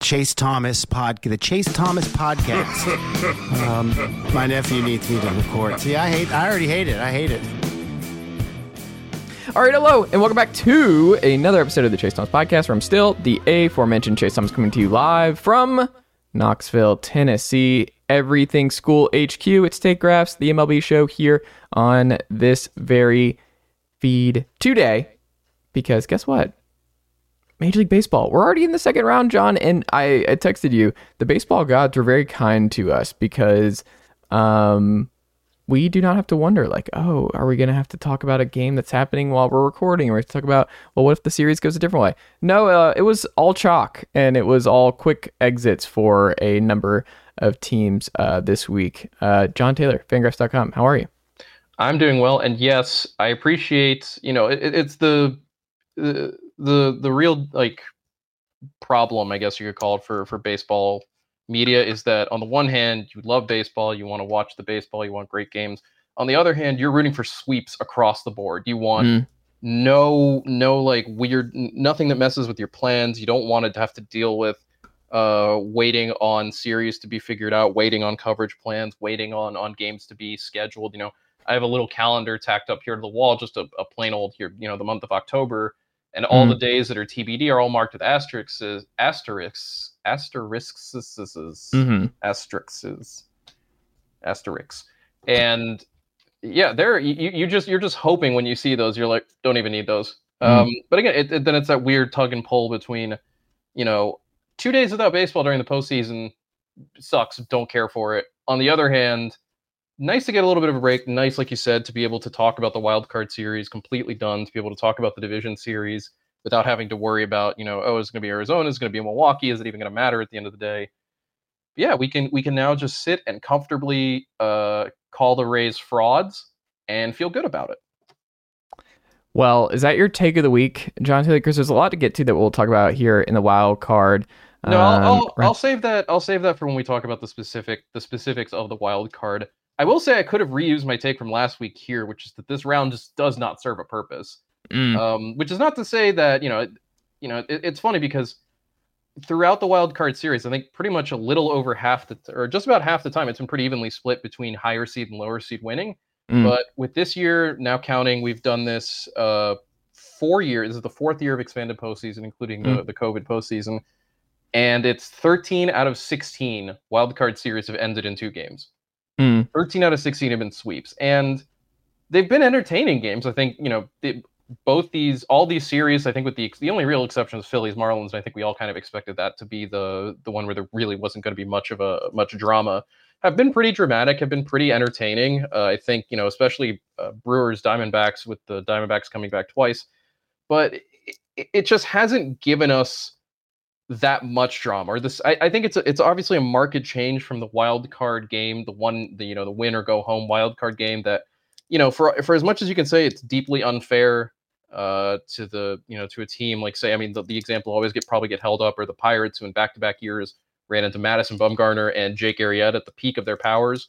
Chase Thomas pod, the Chase Thomas podcast. um, my nephew needs me to record. See, I hate. I already hate it. I hate it. All right, hello, and welcome back to another episode of the Chase Thomas Podcast, where I'm still the aforementioned Chase Thomas coming to you live from Knoxville, Tennessee. Everything School HQ. It's Take Graphs, the MLB show here on this very feed today. Because guess what? Major League Baseball. We're already in the second round, Jon, and I, I texted you. The baseball gods were very kind to us because um, we do not have to wonder like oh are we going to have to talk about a game that's happening while we're recording or we have to talk about well what if the series goes a different way no uh, it was all chalk and it was all quick exits for a number of teams uh, this week uh, Jon Tayler fangraphs.com how are you i'm doing well and yes i appreciate you know it, it's the, the the the real like problem i guess you could call it for for baseball media is that on the one hand, you love baseball, you want to watch the baseball, you want great games. On the other hand, you're rooting for sweeps across the board. You want mm. no no like weird nothing that messes with your plans. You don't want to have to deal with uh waiting on series to be figured out, waiting on coverage plans, waiting on on games to be scheduled, you know. I have a little calendar tacked up here to the wall, just a, a plain old here, you know, the month of October, and all mm. the days that are TBD are all marked with asterisks, asterisks, asterisks, mm-hmm. asterisks, asterisks, and yeah, there you, you just you're just hoping when you see those, you're like, don't even need those. Mm. Um, but again, it, it, then it's that weird tug and pull between, you know, two days without baseball during the postseason sucks. Don't care for it. On the other hand, nice to get a little bit of a break. Nice, like you said, to be able to talk about the wild card series completely done. To be able to talk about the division series without having to worry about, you know, oh, is it going to be Arizona? Is it going to be Milwaukee? Is it even going to matter at the end of the day? Yeah, we can we can now just sit and comfortably uh, call the Rays frauds and feel good about it. Well, is that your take of the week, Jon Tayler? Because there's a lot to get to that we'll talk about here in the wild card. No, I'll, I'll, um, I'll, save that. I'll save that for when we talk about the specific the specifics of the wild card. I will say I could have reused my take from last week here, which is that this round just does not serve a purpose. Mm. Um, which is not to say that you know, it, you know, it, it's funny because throughout the wild card series, I think pretty much a little over half the, or just about half the time, it's been pretty evenly split between higher seed and lower seed winning. Mm. But with this year now counting, we've done this uh, four years. This is the fourth year of expanded postseason, including the, the COVID postseason. And it's 13 out of 16 wild card series have ended in two games. Mm. 13 out of 16 have been sweeps. And they've been entertaining games. I think, you know, they, both these, all these series, I think with the, the only real exception is Phillies Marlins. I think we all kind of expected that to be the, the one where there really wasn't going to be much of a, much drama have been pretty dramatic, have been pretty entertaining. Uh, I think, you know, especially uh, Brewers, Diamondbacks, with the Diamondbacks coming back twice. But it, it just hasn't given us that much drama. Or this, I, I, think it's a, it's obviously a market change from the wild card game, the one, the you know, the win or go home wild card game. That, you know, for for as much as you can say it's deeply unfair uh, to the you know to a team like say, I mean, the, the example always get probably get held up, or the Pirates who in back to back years ran into Madison Bumgarner and Jake Arrieta at the peak of their powers.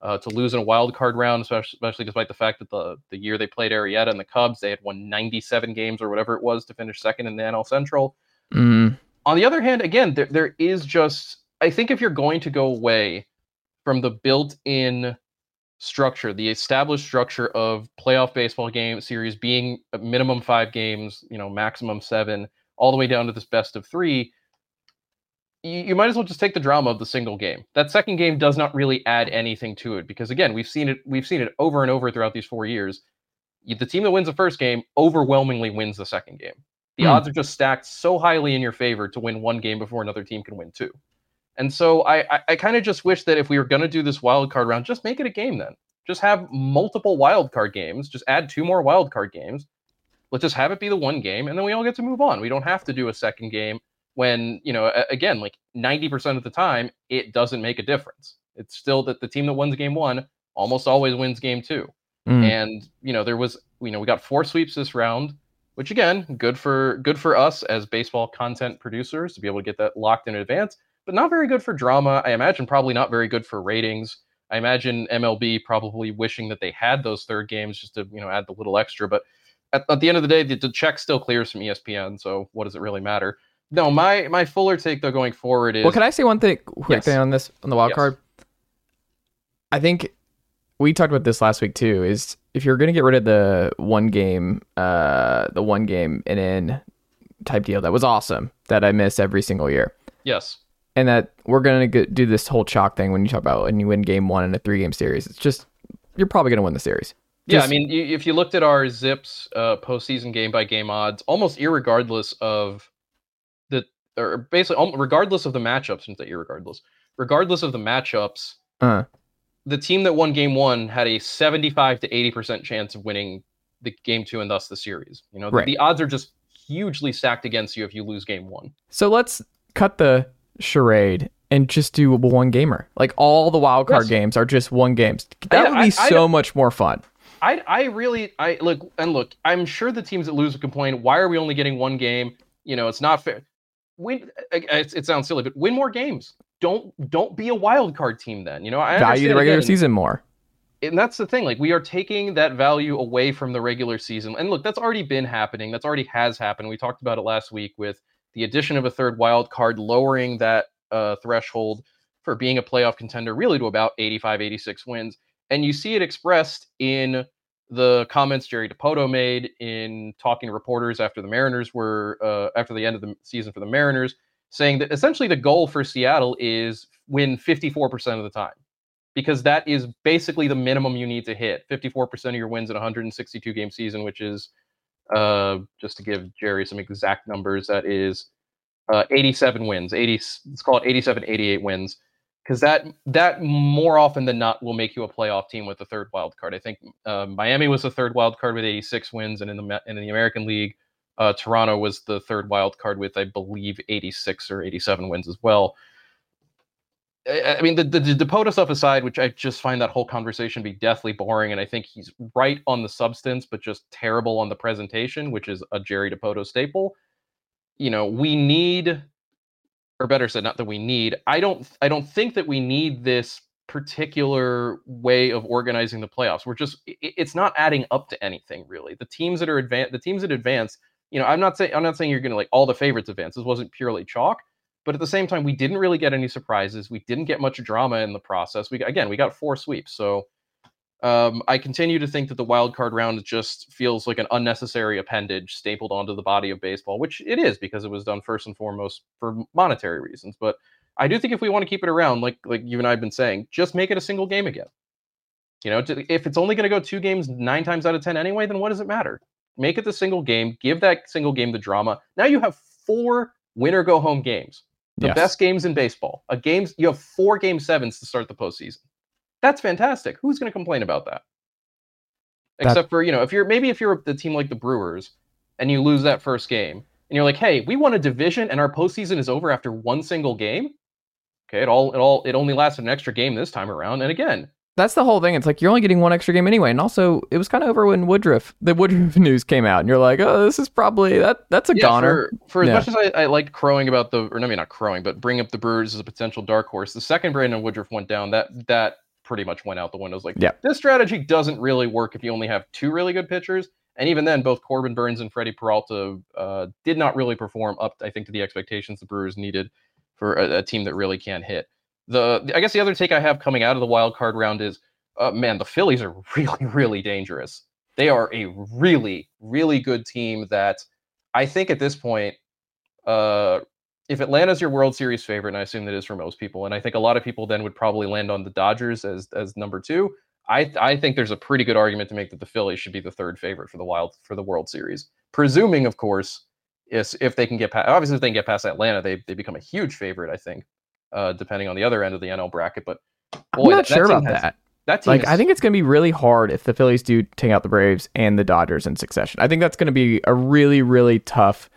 Uh, to lose in a wild card round, especially, especially despite the fact that the, the year they played Arrieta and the Cubs, they had won 97 games or whatever it was to finish second in the NL Central. Mm. On the other hand, again, there, there is just, I think if you're going to go away from the built in structure, the established structure of playoff baseball game series being a minimum five games, you know, maximum seven, all the way down to this best of three, you, you might as well just take the drama of the single game. That second game does not really add anything to it because again, we've seen it we've seen it over and over throughout these 4 years. The team that wins the first game overwhelmingly wins the second game. The Hmm. odds are just stacked so highly in your favor to win one game before another team can win two. And so I I, I kind of just wish that if we were going to do this wild card round, just make it a game then. Just have multiple wild card games. Just add two more wild card games. Let's just have it be the one game, and then we all get to move on. We don't have to do a second game when you know again like 90% of the time it doesn't make a difference it's still that the team that wins game one almost always wins game two Mm. and you know there was you know we got four sweeps this round which again good for good for us as baseball content producers to be able to get that locked in advance but not very good for drama i imagine probably not very good for ratings i imagine mlb probably wishing that they had those third games just to you know add the little extra but at, at the end of the day the, the check still clears from espn so what does it really matter no, my my fuller take though going forward is Well, can I say one thing, quick Yes. thing on this on the wild Yes. card? I think we talked about this last week too. Is if you're going to get rid of the one game, uh, the one game and in type deal that was awesome that I miss every single year, yes, and that we're going to do this whole chalk thing when you talk about when you win game one in a three game series. It's just you're probably going to win the series. yeah. I mean, if you looked at our ZiPS uh, postseason game by game odds, almost irregardless of the or basically al- regardless of the matchups, since that irregardless, regardless of the matchups, Uh, the team that won game one had a 75 to 80 percent chance of winning the game two and thus the series. You know, the, Right. the odds are just hugely stacked against you if you lose game one. so let's cut the charade and just do one gamer. Like all the wild card Yes. games are just one games. That I- would be I- I so don't- much more fun. I I really I look and look. I'm sure the teams that lose would complain. Why are we only getting one game? You know, it's not fair. Win. It, it sounds silly, but win more games. Don't don't be a wild card team then. You know, I Value the regular again, season more. and that's the thing. Like we are taking that value away from the regular season. And look, that's already been happening. That's already has happened. We talked about it last week with the addition of a third wild card, lowering that uh, threshold for being a playoff contender really to about 85, 86 wins. And you see it expressed in the comments Jerry Dipoto made in talking to reporters after the Mariners were uh, after the end of the season for the Mariners, saying that essentially the goal for Seattle is win 54% of the time because that is basically the minimum you need to hit. 54% of your wins in a 162 game season which is uh, just to give jerry some exact numbers that is uh, 87 wins 80 let's call it 87 88 wins because that that more often than not will make you a playoff team with the third wild card. I think uh, miami was the third wild card with 86 wins and in the in the american league uh, toronto was the third wild card with i believe 86 or 87 wins as well I I mean, the, the, the Dipoto stuff aside, which I just find that whole conversation be deathly boring, and I think he's right on the substance, but just terrible on the presentation, which is a Jerry Dipoto staple. You know, we need, or better said, not that we need. I don't. I don't think that we need this particular way of organizing the playoffs. We're just. i- i- It's not adding up to anything really. The teams that are advanced, the teams that advance. You know, I'm not saying I'm not saying you're going to like all the favorites advance. This wasn't purely chalk, But at the same time, we didn't really get any surprises. We didn't get much drama in the process. We again, we got four sweeps. So um, I continue to think that the wild card round just feels like an unnecessary appendage stapled onto the body of baseball, which it is because it was done first and foremost for monetary reasons. But I do think if we want to keep it around, like like you and I have been saying, just make it a single game again. You know, if it's only going to go two games nine times out of ten anyway, then what does it matter? Make it the single game. Give that single game the drama. Now you have four winner go home games, the yes. best games in baseball. A games you have four game sevens to start the postseason. That's fantastic. Who's going to complain about that? Except that... for you know, if you're maybe if you're the team like the Brewers and you lose that first game and you're like, hey, we won a division and our postseason is over after one single game. Okay, it all it all it only lasted an extra game this time around. And again, that's the whole thing. It's like you're only getting one extra game anyway, and also it was kind of over when Woodruff the Woodruff news came out, and you're like, oh, this is probably that that's a yeah, goner. For, for as much as I, I like crowing about the, or I mean not crowing, but bring up the Brewers as a potential dark horse. The second Brandon Woodruff went down, that that pretty much went out the window. Like, yeah. this strategy doesn't really work if you only have two really good pitchers. And even then, both Corbin Burnes and Freddie Peralta uh, did not really perform up, I think, to the expectations the Brewers needed for a, a team that really can't hit. The I guess the other take I have coming out of the wild card round is uh, man, the Phillies are really, really dangerous. They are a really, really good team that I think at this point, uh, if Atlanta's your World Series favorite, and I assume that is for most people, and I think a lot of people then would probably land on the Dodgers as as number two. I I think there's a pretty good argument to make that the Phillies should be the third favorite for the Wild for the World Series, presuming, of course, is if they can get past. Obviously, if they can get past Atlanta, they they become a huge favorite. I think, uh, depending on the other end of the NL bracket. But boy, I'm not that, sure that about has, that. That like is... I think it's going to be really hard if the Phillies do take out the Braves and the Dodgers in succession. I think that's going to be a really really tough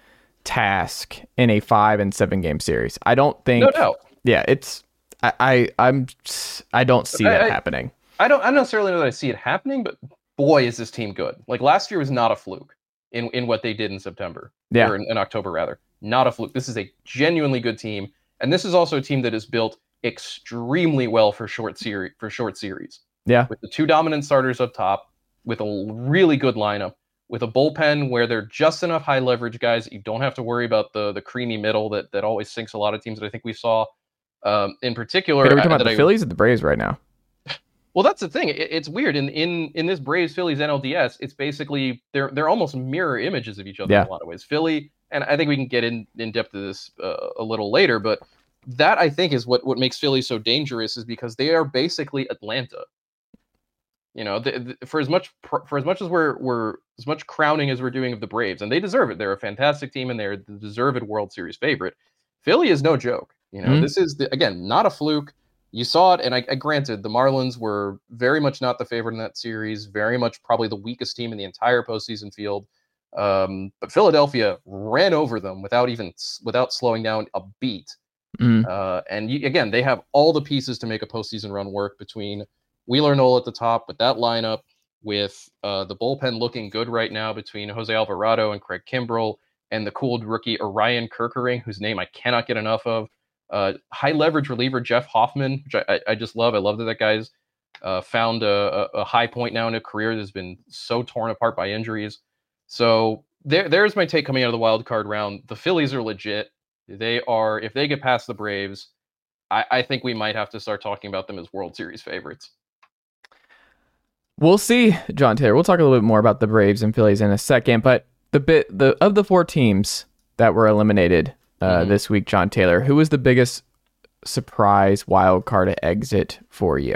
task in a five and seven game series. I don't think. No doubt. Yeah, it's I, I I'm I don't see I, that I, happening. I don't I don't necessarily know that I see it happening, but boy is this team good. Like last year was not a fluke in in what they did in September. Yeah. Or in, in October rather. Not a fluke. This is a genuinely good team, and this is also a team that is built extremely well for short series for short series. Yeah. With the two dominant starters up top, with a really good lineup, with a bullpen where they're just enough high leverage guys that you don't have to worry about the the creamy middle that that always sinks a lot of teams that I think we saw um, in particular. Wait, are we talking about the I, Phillies or the Braves right now? Well, that's the thing. It, it's weird in in in this Braves Phillies NLDS. It's basically they're they're almost mirror images of each other yeah. in a lot of ways. Philly, and I think we can get in in depth to this uh, a little later, but that I think is what what makes Philly so dangerous is because they are basically Atlanta. You know, the, the, for as much for as much as we're we're as much crowning as we're doing of the Braves, and they deserve it. They're a fantastic team, and they're the deserved World Series favorite. Philly is no joke. You know, mm-hmm. this is the, again not a fluke. You saw it, and I, I granted the Marlins were very much not the favorite in that series. Very much probably the weakest team in the entire postseason field. Um, but Philadelphia ran over them without even without slowing down a beat. Mm. Uh, and you, again, they have all the pieces to make a postseason run work between Wheeler Nola at the top with that lineup, with uh, the bullpen looking good right now between Jose Alvarado and Craig Kimbrel, and the cooled rookie Orion Kerkering, whose name I cannot get enough of. Uh, high leverage reliever Jeff Hoffman, which I, I, just love. I love that that guy's uh, found a, a, high point now in a career that's been so torn apart by injuries. So there, there's my take coming out of the wild card round. The Phillies are legit. They are, if they get past the Braves, I, I think we might have to start talking about them as World Series favorites. We'll see, Jon Tayler. We'll talk a little bit more about the Braves and Phillies in a second, but the bit the of the four teams that were eliminated uh, mm-hmm. this week, Jon Tayler, who was the biggest surprise wild card exit for you?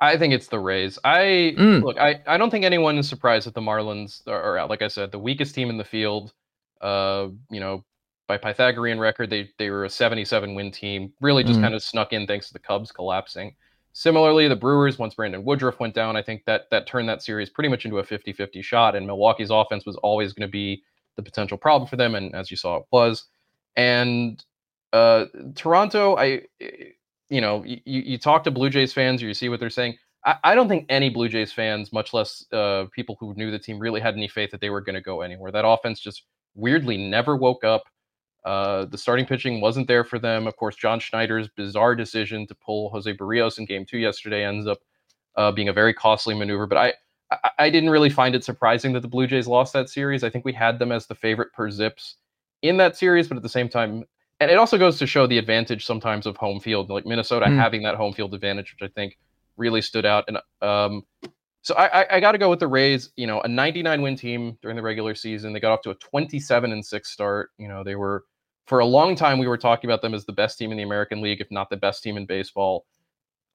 I think it's the Rays. I mm. look. I, I don't think anyone is surprised that the Marlins are, like I said, the weakest team in the field. Uh, you know, by Pythagorean record, they they were a 77 win team. Really, just mm. kind of snuck in thanks to the Cubs collapsing. Similarly, the Brewers, once Brandon Woodruff went down, I think that that turned that series pretty much into a 50 50 shot. And Milwaukee's offense was always going to be the potential problem for them. And as you saw, it was. And uh, Toronto, I, you know, you, you talk to Blue Jays fans or you see what they're saying. I, I don't think any Blue Jays fans, much less uh, people who knew the team, really had any faith that they were going to go anywhere. That offense just weirdly never woke up. Uh, the starting pitching wasn't there for them. Of course, John Schneider's bizarre decision to pull Jose Berrios in Game Two yesterday ends up uh, being a very costly maneuver. But I, I, I, didn't really find it surprising that the Blue Jays lost that series. I think we had them as the favorite per ZiPS in that series, but at the same time, and it also goes to show the advantage sometimes of home field, like Minnesota Mm. having that home field advantage, which I think really stood out. And um, so I, I, I got to go with the Rays. You know, a 99 win team during the regular season. They got off to a 27 and six start. You know, they were for a long time we were talking about them as the best team in the American League, if not the best team in baseball.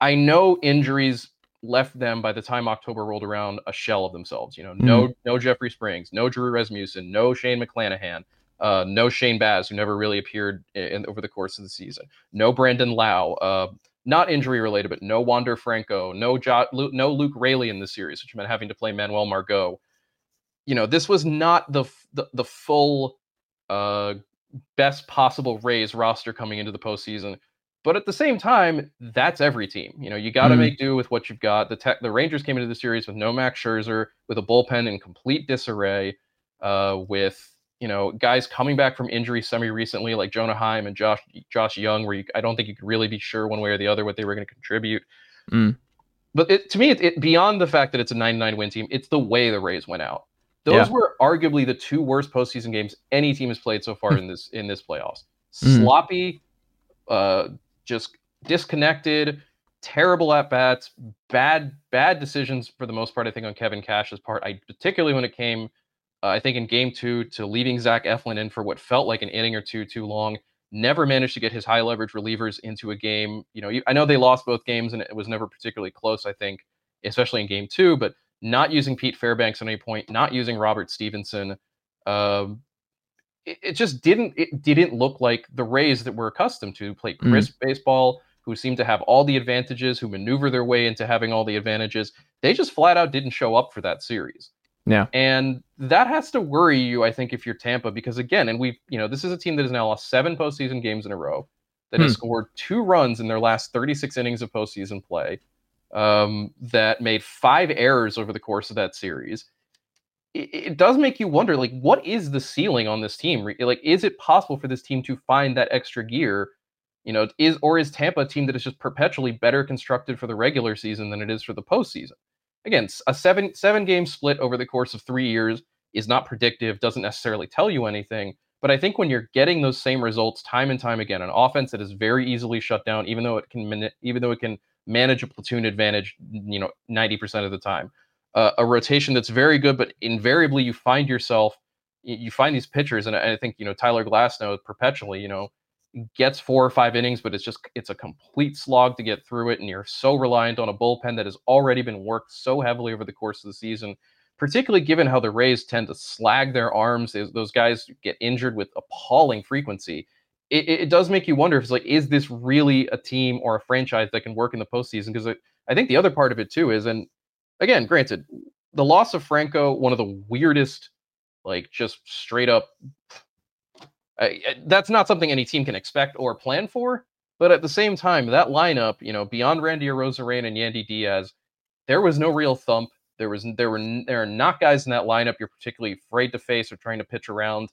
I know injuries left them by the time October rolled around a shell of themselves. You know, no no Jeffrey Springs, no Drew Rasmussen, no Shane McClanahan, uh, no Shane Baz, who never really appeared in, over the course of the season, no Brandon Lowe, uh, not injury related, but no Wander Franco, no jo- Lu- no Luke Raley in the series, which meant having to play Manuel Margot. You know, this was not the f- the, the full uh, best possible Rays roster coming into the postseason. But at the same time, that's every team. You know, you got to Mhm. make do with what you've got. The tech, the Rangers came into the series with no Max Scherzer, with a bullpen in complete disarray, uh, with you know guys coming back from injury semi recently like Jonah Heim and Josh Josh Jung, where you, I don't think you could really be sure one way or the other what they were going to contribute. Mm. But it, to me, it, it beyond the fact that it's a 99 win team, it's the way the Rays went out. Those Yeah. were arguably the two worst postseason games any team has played so far in this in this playoffs. Mm. Sloppy, uh, just disconnected, terrible at bats, bad bad decisions for the most part. I think on Kevin Cash's part. I particularly when it came, uh, I think in Game Two to leaving Zach Eflin in for what felt like an inning or two too long. Never managed to get his high leverage relievers into a game. You know, I know they lost both games and it was never particularly close. I think, especially in Game Two, but not using Pete Fairbanks at any point, not using Robert Stephenson. Um, it, it just didn't it didn't look like the Rays that we're accustomed to play Mm. crisp baseball, who seem to have all the advantages, who maneuver their way into having all the advantages. They just flat out didn't show up for that series. Yeah. And that has to worry you, I think, if you're Tampa, because again, and we've, you know, this is a team that has now lost seven postseason games in a row, that has Hmm. scored two runs in their last 36 innings of postseason play, um, that made five errors over the course of that series. It, it does make you wonder, like, what is the ceiling on this team? Like, is it possible for this team to find that extra gear? You know, is or is Tampa a team that is just perpetually better constructed for the regular season than it is for the postseason? Again, a seven seven game split over the course of three years is not predictive, doesn't necessarily tell you anything. But I think when you're getting those same results time and time again, an offense that is very easily shut down, even though it can even though it can manage a platoon advantage, you know, ninety percent of the time, uh, a rotation that's very good, but invariably you find yourself you find these pitchers, and I think you know Tyler Glass Glasnow perpetually, you know, gets four or five innings, but it's just it's a complete slog to get through it, and you're so reliant on a bullpen that has already been worked so heavily over the course of the season. Particularly given how the Rays tend to slag their arms, those- guys get injured with appalling frequency. It it does make you wonder if it's like, is this really a team or a franchise that can work in the postseason? Because I think the other part of it too is, and again, granted, the loss of Franco, one of the weirdest, like just straight up Uh, I- I- uh, that's not something any team can expect or plan for. But at the same time, that lineup, you know, beyond Randy Arozarena and Yandy Diaz, there was no real thump. There was there were there are not guys in that lineup you're particularly afraid to face or trying to pitch around.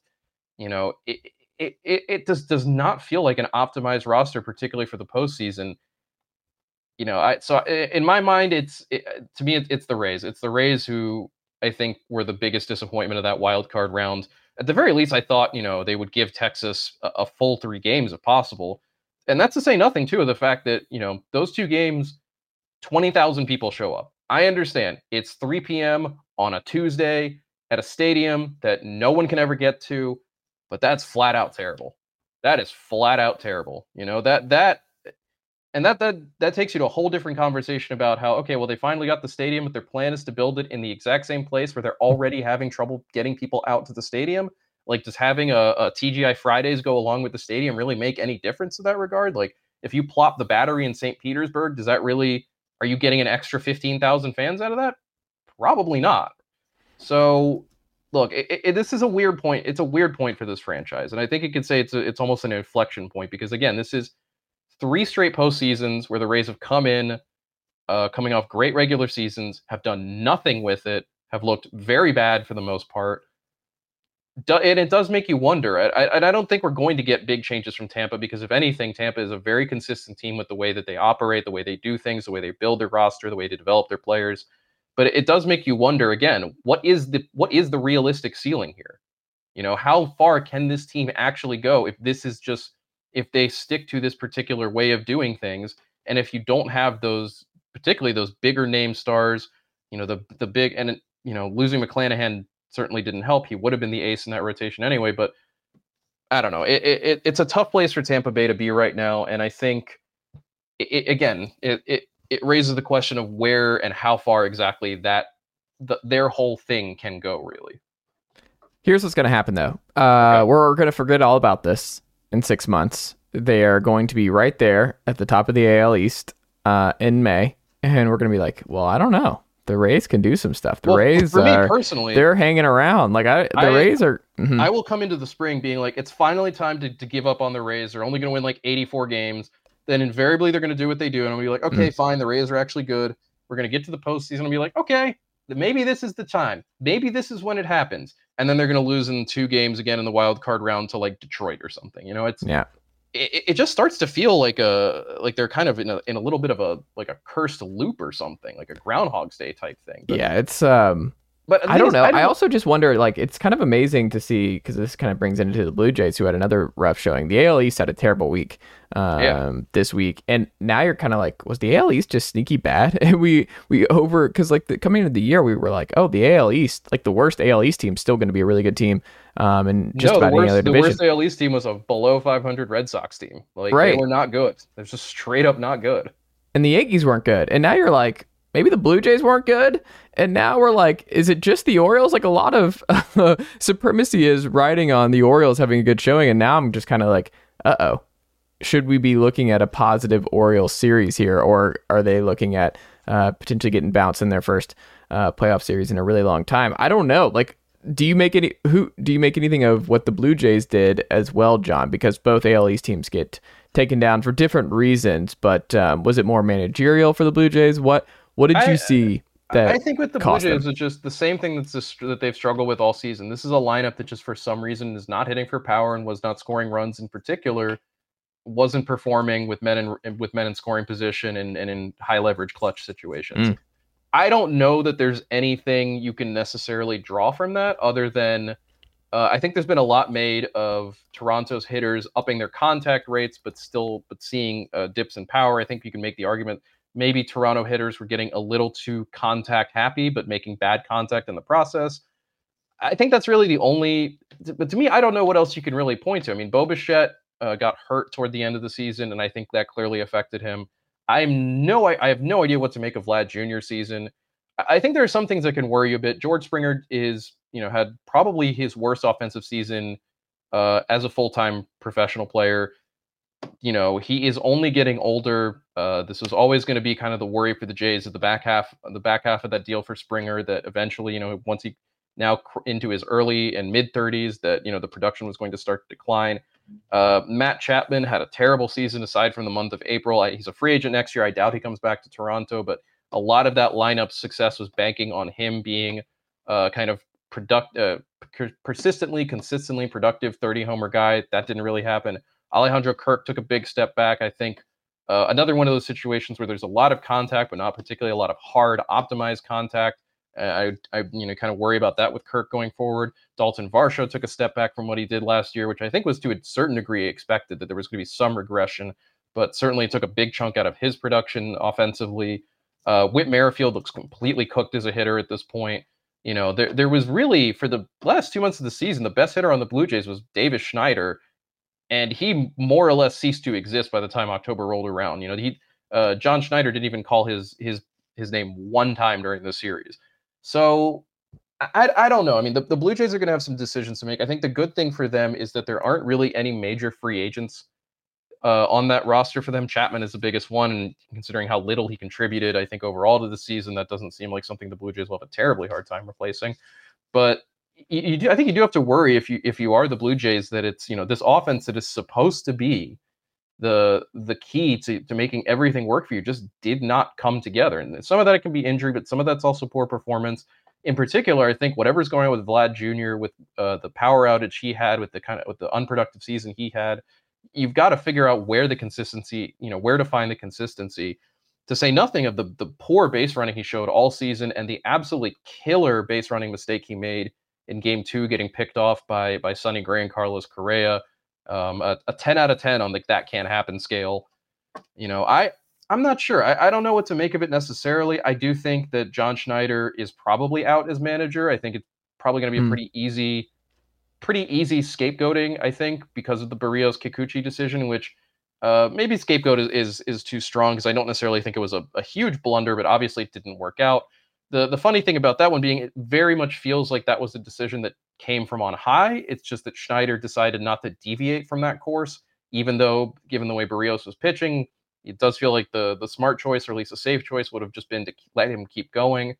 You know, it it it, it just does not feel like an optimized roster, particularly for the postseason. You know, I so uh, in my mind, it's it, to me, it, it's the Rays. It's the Rays who I think were the biggest disappointment of that wild card round at the very least, I thought you know they would give Texas a, a full three games if possible, and that's to say nothing too of the fact that you know those two games, twenty thousand people show up. I understand it's 3 p.m. on a Tuesday at a stadium that no one can ever get to, but that's flat out terrible. That is flat out terrible. You know that that. And that that that takes you to a whole different conversation about how okay, well they finally got the stadium, but their plan is to build it in the exact same place where they're already having trouble getting people out to the stadium. Like, does having a, a TGI Fridays go along with the stadium really make any difference in that regard? Like, if you plop the battery in St. Petersburg, does that really are you getting an extra fifteen thousand fans out of that? Probably not. So, look, it, it, this is a weird point. It's a weird point for this franchise, and I think you could say it's a, it's almost an inflection point because again, this is three straight postseasons where the Rays have come in, uh, coming off great regular seasons, have done nothing with it, have looked very bad for the most part. Do, and it does make you wonder. I, I, and I don't think we're going to get big changes from Tampa because, if anything, Tampa is a very consistent team with the way that they operate, the way they do things, the way they build their roster, the way they develop their players. But it does make you wonder again: what is the what is the realistic ceiling here? You know, how far can this team actually go if this is just if they stick to this particular way of doing things. And if you don't have those, particularly those bigger name stars, you know, the the big and you know, losing McClanahan certainly didn't help. He would have been the ace in that rotation anyway, but I don't know. It, it it's a tough place for Tampa Bay to be right now, and I think it, again, it, it it raises the question of where and how far exactly that the, their whole thing can go. Really, here's what's going to happen though. Uh, okay. We're going to forget all about this in six months. They are going to be right there at the top of the AL East uh, in May, and we're going to be like, well, I don't know. The Rays can do some stuff. The well, Rays, for me are, personally, they're hanging around. Like I, the I, Rays are. Mm-hmm. I will come into the spring being like, it's finally time to, to give up on the Rays. They're only going to win like 84 games then invariably they're going to do what they do, and I'll be like, okay, mm. fine, the Rays are actually good. We're going to get to the postseason and be like, okay, maybe this is the time. Maybe this is when it happens. And then they're going to lose in two games again in the wild card round to like Detroit or something. You know, it's yeah. It, it just starts to feel like a like they're kind of in a in a little bit of a like a cursed loop or something, like a Groundhog's Day type thing. But, yeah, it's um but I don't know. I, don't... I, also just wonder, like, it's kind of amazing to see because this kind of brings into the Blue Jays, who had another rough showing. The AL East had a terrible week um, yeah. this week, and now you're kind of like, was the AL East just sneaky bad? And we we over because like the, coming into the year, we were like, oh, the AL East, like the worst AL East team, still going to be a really good team. Um, and just no, about worst, any other the division. worst AL East team was a below 500 Red Sox team. Like right. they were not good. They're just straight up not good. And the Yankees weren't good. And now you're like, maybe the Blue Jays weren't good. And now we're like, is it just the Orioles? Like a lot of uh, supremacy is riding on the Orioles having a good showing. And now I'm just kind of like, uh oh, should we be looking at a positive Orioles series here? Or are they looking at uh, potentially getting bounced in their first uh, playoff series in a really long time? I don't know. Like, do you make any who do you make anything of what the Blue Jays did as well, Jon? Because both AL East teams get taken down for different reasons, but um, was it more managerial for the Blue Jays? What what did I, you see? That I think with the Blue Jays, it's just the same thing that's just, that they've struggled with all season. This is a lineup that just for some reason is not hitting for power and was not scoring runs in particular. Wasn't performing with men in with men in scoring position and, and in high leverage clutch situations. Mm. I don't know that there's anything you can necessarily draw from that other than uh, I think there's been a lot made of Toronto's hitters upping their contact rates, but still but seeing uh, dips in power. I think you can make the argument maybe Toronto hitters were getting a little too contact happy, but making bad contact in the process. I think that's really the only. But to me, I don't know what else you can really point to. I mean, Bo Bichette uh, got hurt toward the end of the season, and I think that clearly affected him. I'm no, I, I have no idea what to make of Vlad Jr. season. I, I think there are some things that can worry you a bit. George Springer is, you know, had probably his worst offensive season uh, as a full time professional player you know, he is only getting older. Uh, this was always going to be kind of the worry for the Jays at the back half, the back half of that deal for Springer. That eventually, you know, once he now into his early and mid 30s, that you know the production was going to start to decline. Uh, Matt Chapman had a terrible season aside from the month of April. I, he's a free agent next year. I doubt he comes back to Toronto, but a lot of that lineup success was banking on him being uh, kind of product, uh, persistently, consistently productive 30 homer guy. That didn't really happen. Alejandro Kirk took a big step back. I think uh, another one of those situations where there's a lot of contact, but not particularly a lot of hard optimized contact. I, I, you know, kind of worry about that with Kirk going forward. Dalton Varsho took a step back from what he did last year, which I think was to a certain degree expected that there was going to be some regression, but certainly took a big chunk out of his production offensively. Uh, Whit Merrifield looks completely cooked as a hitter at this point. You know, there there was really for the last two months of the season, the best hitter on the Blue Jays was Davis Schneider, and he more or less ceased to exist by the time October rolled around. You know, he uh, John Schneider didn't even call his his his name one time during the series. So I, I don't know. I mean, the, the Blue Jays are going to have some decisions to make. I think the good thing for them is that there aren't really any major free agents uh, on that roster for them. Chapman is the biggest one, and considering how little he contributed, I think overall to the season, that doesn't seem like something the Blue Jays will have a terribly hard time replacing. But you, you do, I think you do have to worry if you if you are the Blue Jays that it's you know this offense that is supposed to be the the key to, to making everything work for you just did not come together. And some of that can be injury, but some of that's also poor performance. In particular, I think whatever's going on with Vlad Jr. with uh, the power outage he had, with the kind of with the unproductive season he had, you've got to figure out where the consistency, you know, where to find the consistency. To say nothing of the the poor base running he showed all season and the absolutely killer base running mistake he made in game two, getting picked off by by Sonny Gray and Carlos Correa. um, a, a 10 out of 10 on like that can't happen scale. You know, I I'm not sure. I, I don't know what to make of it necessarily. I do think that John Schneider is probably out as manager. I think it's probably going to be mm. a hmm. pretty easy, pretty easy scapegoating. I think because of the Berrios Kikuchi decision, which uh, maybe scapegoat is is, is too strong because I don't necessarily think it was a, a huge blunder, but obviously it didn't work out. The the funny thing about that one being it very much feels like that was a decision that came from on high. It's just that Schneider decided not to deviate from that course, even though given the way Berrios was pitching, it does feel like the the smart choice or at least a safe choice would have just been to let him keep going.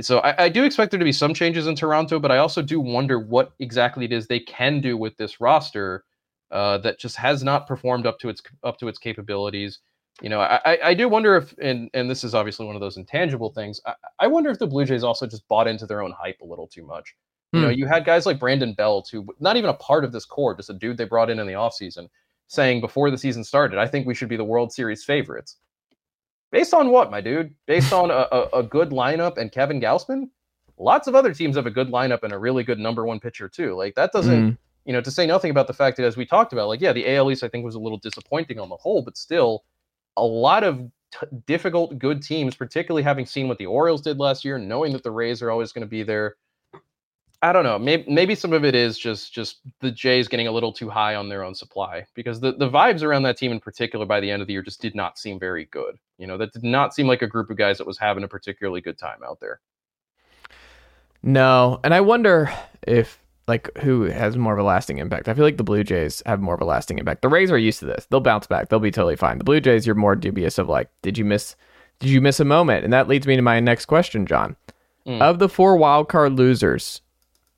So I, I, do expect there to be some changes in Toronto, but I also do wonder what exactly it is they can do with this roster uh, that just has not performed up to its up to its capabilities. You know, I, I do wonder if, and and this is obviously one of those intangible things. I, I wonder if the Blue Jays also just bought into their own hype a little too much. You know, hmm. you had guys like Brandon Belt, who not even a part of this core, just a dude they brought in in the offseason, saying before the season started, I think we should be the World Series favorites. Based on what, my dude? Based on a, a, a good lineup and Kevin Gausman? Lots of other teams have a good lineup and a really good number one pitcher, too. Like, that doesn't, mm. you know, to say nothing about the fact that, as we talked about, like, yeah, the AL East, I think, was a little disappointing on the whole, but still, a lot of t- difficult, good teams, particularly having seen what the Orioles did last year, knowing that the Rays are always going to be there I don't know. Maybe maybe some of it is just just the Jays getting a little too high on their own supply because the, the vibes around that team in particular by the end of the year just did not seem very good. You know, that did not seem like a group of guys that was having a particularly good time out there. No, and I wonder if like who has more of a lasting impact. I feel like the Blue Jays have more of a lasting impact. The Rays are used to this. They'll bounce back. They'll be totally fine. The Blue Jays, you're more dubious of like, did you miss did you miss a moment? And that leads me to my next question, Jon. Mm. Of the four wild card losers,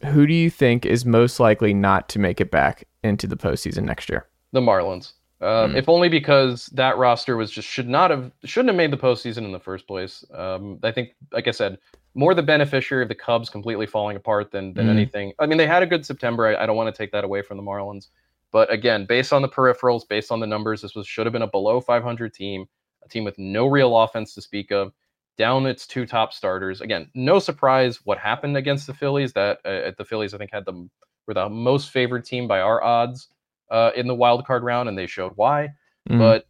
who do you think is most likely not to make it back into the postseason next year? The Marlins. Uh, mm. If only because that roster was just should not have shouldn't have made the postseason in the first place. Um, I think, like I said, more the beneficiary of the Cubs completely falling apart than than mm. anything. I mean, they had a good September. I, I don't want to take that away from the Marlins, but again, based on the peripherals, based on the numbers, this was should have been a below 500 team, a team with no real offense to speak of down its two top starters. Again, no surprise what happened against the Phillies. That uh, the Phillies, I think, had them were the most favored team by our odds uh, in the wild card round, and they showed why. Mm. But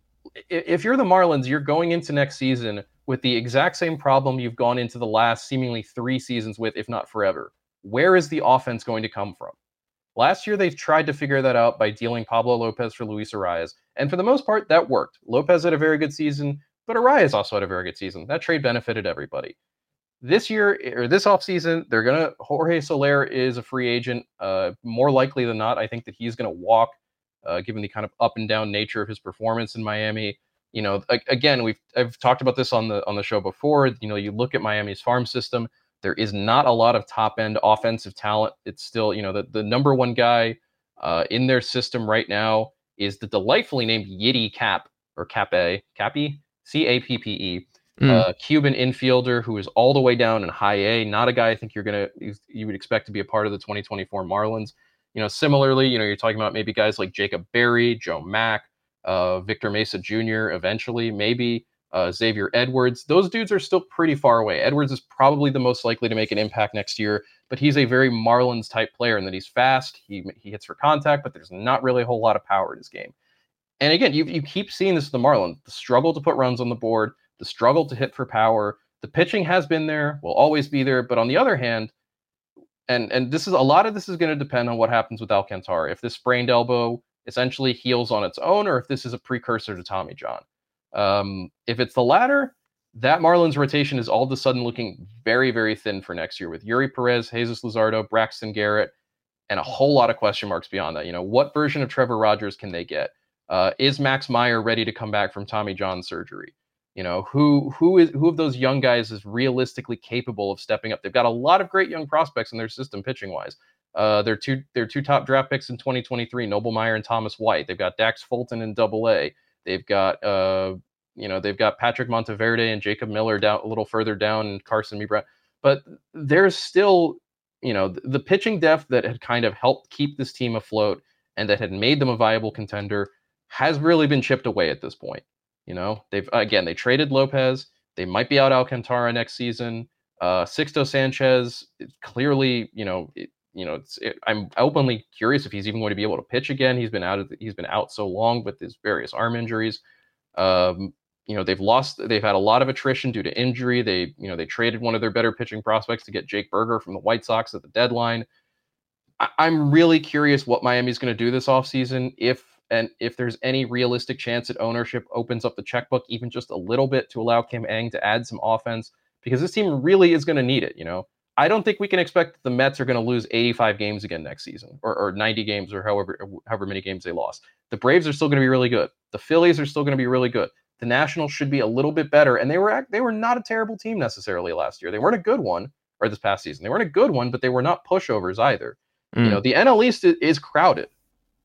if you're the Marlins, you're going into next season with the exact same problem you've gone into the last seemingly three seasons with, if not forever. Where is the offense going to come from? Last year, they've tried to figure that out by dealing Pablo Lopez for Luis Arraez. And for the most part, that worked. Lopez had a very good season. But Arraez also had a very good season. That trade benefited everybody. This year or this offseason, they're gonna Jorge Soler is a free agent. Uh, more likely than not, I think that he's gonna walk, uh, given the kind of up and down nature of his performance in Miami. You know, again, we've I've talked about this on the on the show before. You know, you look at Miami's farm system. There is not a lot of top end offensive talent. It's still, you know, the, the number one guy uh, in their system right now is the delightfully named Yiddi Cap or Cape Cappy C A P P E. Mm. Cuban infielder who is all the way down in high A, not a guy I think you're gonna you would expect to be a part of the 2024 Marlins. You know, similarly, you know, you're talking about maybe guys like Jacob Berry, Joe Mack, uh, Victor Mesa Jr. Eventually, maybe uh, Xavier Edwards. Those dudes are still pretty far away. Edwards is probably the most likely to make an impact next year, but he's a very Marlins type player in that he's fast. He he hits for contact, but there's not really a whole lot of power in his game. And again, you, you keep seeing this with the Marlins the struggle to put runs on the board, the struggle to hit for power. The pitching has been there, will always be there. But on the other hand, and and this is a lot of this is going to depend on what happens with Alcantara. If this sprained elbow essentially heals on its own, or if this is a precursor to Tommy John. Um, if it's the latter, that Marlins rotation is all of a sudden looking very, very thin for next year with Eury Perez, Jesus Luzardo, Braxton Garrett, and a whole lot of question marks beyond that. You know, what version of Trevor Rogers can they get? Uh, is Max Meyer ready to come back from Tommy John surgery? You know, who who is who of those young guys is realistically capable of stepping up? They've got a lot of great young prospects in their system pitching wise. Uh, they're two they're two top draft picks in 2023, Noble Meyer and Thomas White. They've got Dax Fulton in Double A. They've got uh, you know they've got Patrick Monteverde and Jacob Miller down a little further down, and Carson Meebrow. But there's still you know the, the pitching depth that had kind of helped keep this team afloat and that had made them a viable contender has really been chipped away at this point. You know, they've again they traded Lopez. They might be out Alcantara next season. Uh, Sixto Sanchez clearly, you know, you know, it's it, I'm openly curious if he's even going to be able to pitch again. He's been out of the, he's been out so long with his various arm injuries. Um, you know, they've lost they've had a lot of attrition due to injury. They, you know, they traded one of their better pitching prospects to get Jake Burger from the White Sox at the deadline. I, I'm really curious what Miami's going to do this offseason if and if there's any realistic chance that ownership opens up the checkbook even just a little bit to allow Kim Ng to add some offense because this team really is going to need it, you know. I don't think we can expect the Mets are going to lose 85 games again next season or, or 90 games or however however many games they lost. The Braves are still going to be really good. The Phillies are still going to be really good. The Nationals should be a little bit better, and they were they were not a terrible team necessarily last year. They weren't a good one or this past season. They weren't a good one, but they were not pushovers either. Mm. You know, the NL East is crowded,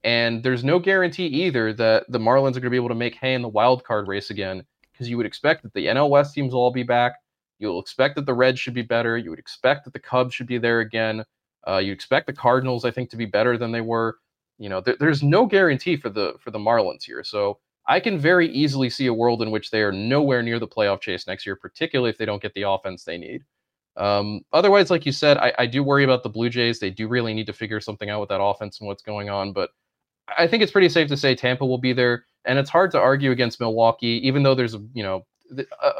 and there's no guarantee either that the Marlins are going to be able to make hay in the wild card race again because you would expect that the NL West teams will all be back You'll expect that the Reds should be better. You would expect that the Cubs should be there again. Uh, you expect the Cardinals, I think, to be better than they were. You know, th- there's no guarantee for the for the Marlins here. So I can very easily see a world in which they are nowhere near the playoff chase next year, particularly if they don't get the offense they need. Um, otherwise, like you said, I, I do worry about the Blue Jays. They do really need to figure something out with that offense and what's going on. But I think it's pretty safe to say Tampa will be there, and it's hard to argue against Milwaukee, even though there's you know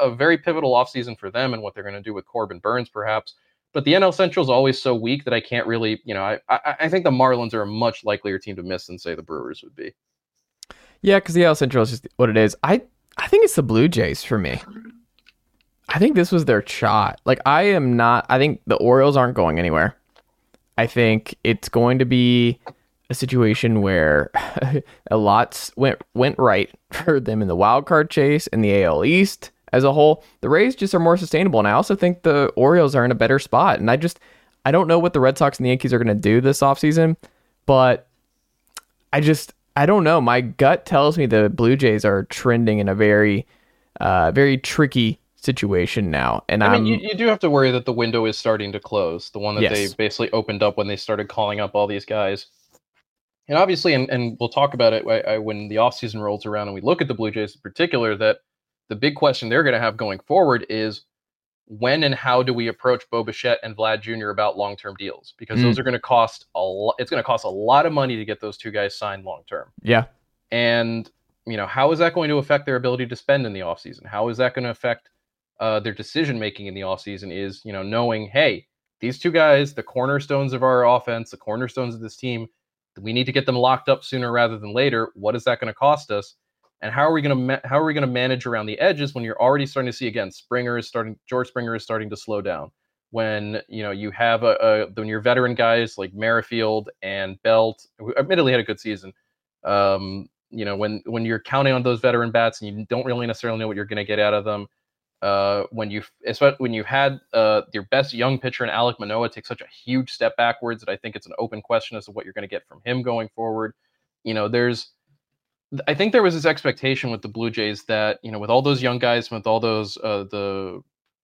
a, very pivotal offseason for them and what they're going to do with Corbin Burnes, perhaps. But the NL Central is always so weak that I can't really, you know, I, I, I think the Marlins are a much likelier team to miss than say the Brewers would be. Yeah, because the NL Central is just what it is. I I think it's the Blue Jays for me. I think this was their shot. Like I am not. I think the Orioles aren't going anywhere. I think it's going to be a situation where a lot went went right for them in the wild card chase and the AL East as a whole. The Rays just are more sustainable, and I also think the Orioles are in a better spot. And I just I don't know what the Red Sox and the Yankees are going to do this offseason, but I just I don't know. My gut tells me the Blue Jays are trending in a very uh, very tricky situation now. And I mean, you, you, do have to worry that the window is starting to close. The one that yes. they basically opened up when they started calling up all these guys and obviously, and, and we'll talk about it I, I, when the offseason rolls around and we look at the Blue Jays in particular, that the big question they're going to have going forward is when and how do we approach Bo Bichette and Vlad Jr. about long term deals? Because mm. those are going to cost a lot. It's going to cost a lot of money to get those two guys signed long term. Yeah. And, you know, how is that going to affect their ability to spend in the offseason? How is that going to affect uh, their decision making in the offseason? Is, you know, knowing, hey, these two guys, the cornerstones of our offense, the cornerstones of this team, we need to get them locked up sooner rather than later. What is that going to cost us? And how are we going to ma- how are we going to manage around the edges when you're already starting to see again Springer is starting George Springer is starting to slow down. When you know you have a, a when your veteran guys like Merrifield and Belt, who admittedly had a good season, um, you know when when you're counting on those veteran bats and you don't really necessarily know what you're going to get out of them, uh, when you when you had uh, your best young pitcher in Alek Manoah take such a huge step backwards that I think it's an open question as to what you're going to get from him going forward. You know, there's I think there was this expectation with the Blue Jays that you know with all those young guys, with all those uh, the,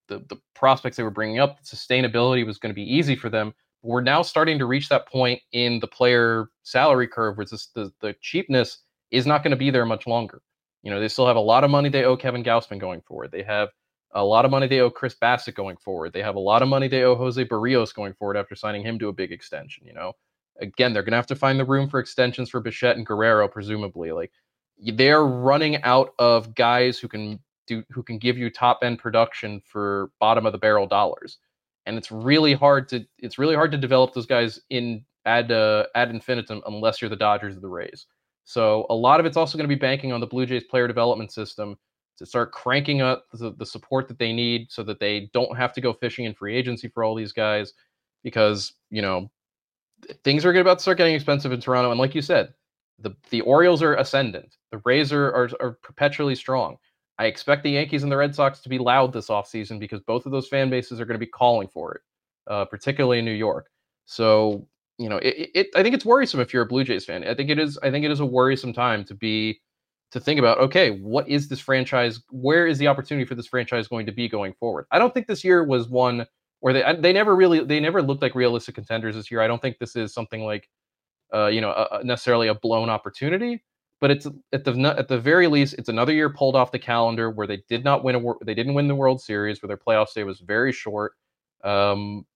the the prospects they were bringing up, sustainability was going to be easy for them. We're now starting to reach that point in the player salary curve where this, the the cheapness is not going to be there much longer. You know, they still have a lot of money they owe Kevin Gausman going forward. They have a lot of money they owe Chris Bassitt going forward. They have a lot of money they owe Jose Berrios going forward after signing him to a big extension. You know, again, they're going to have to find the room for extensions for Bichette and Guerrero, presumably. Like they're running out of guys who can do who can give you top end production for bottom of the barrel dollars, and it's really hard to it's really hard to develop those guys in ad uh, ad infinitum unless you're the Dodgers or the Rays. So a lot of it's also going to be banking on the Blue Jays player development system to start cranking up the, the support that they need so that they don't have to go fishing in free agency for all these guys because you know things are about to start getting expensive in Toronto. And like you said the the Orioles are ascendant. The Rays are, are, are perpetually strong. I expect the Yankees and the Red Sox to be loud this offseason because both of those fan bases are going to be calling for it uh, particularly in New York. So you know it, it I think it's worrisome if you're a Blue Jays fan. I think it is I think it is a worrisome time to be to think about okay what is this franchise where is the opportunity for this franchise going to be going forward? I don't think this year was one where they they never really they never looked like realistic contenders this year. I don't think this is something like uh, you know a, a necessarily a blown opportunity but it's at the at the very least it's another year pulled off the calendar where they did not win a they didn't win the world series where their playoff stay was very short. Um,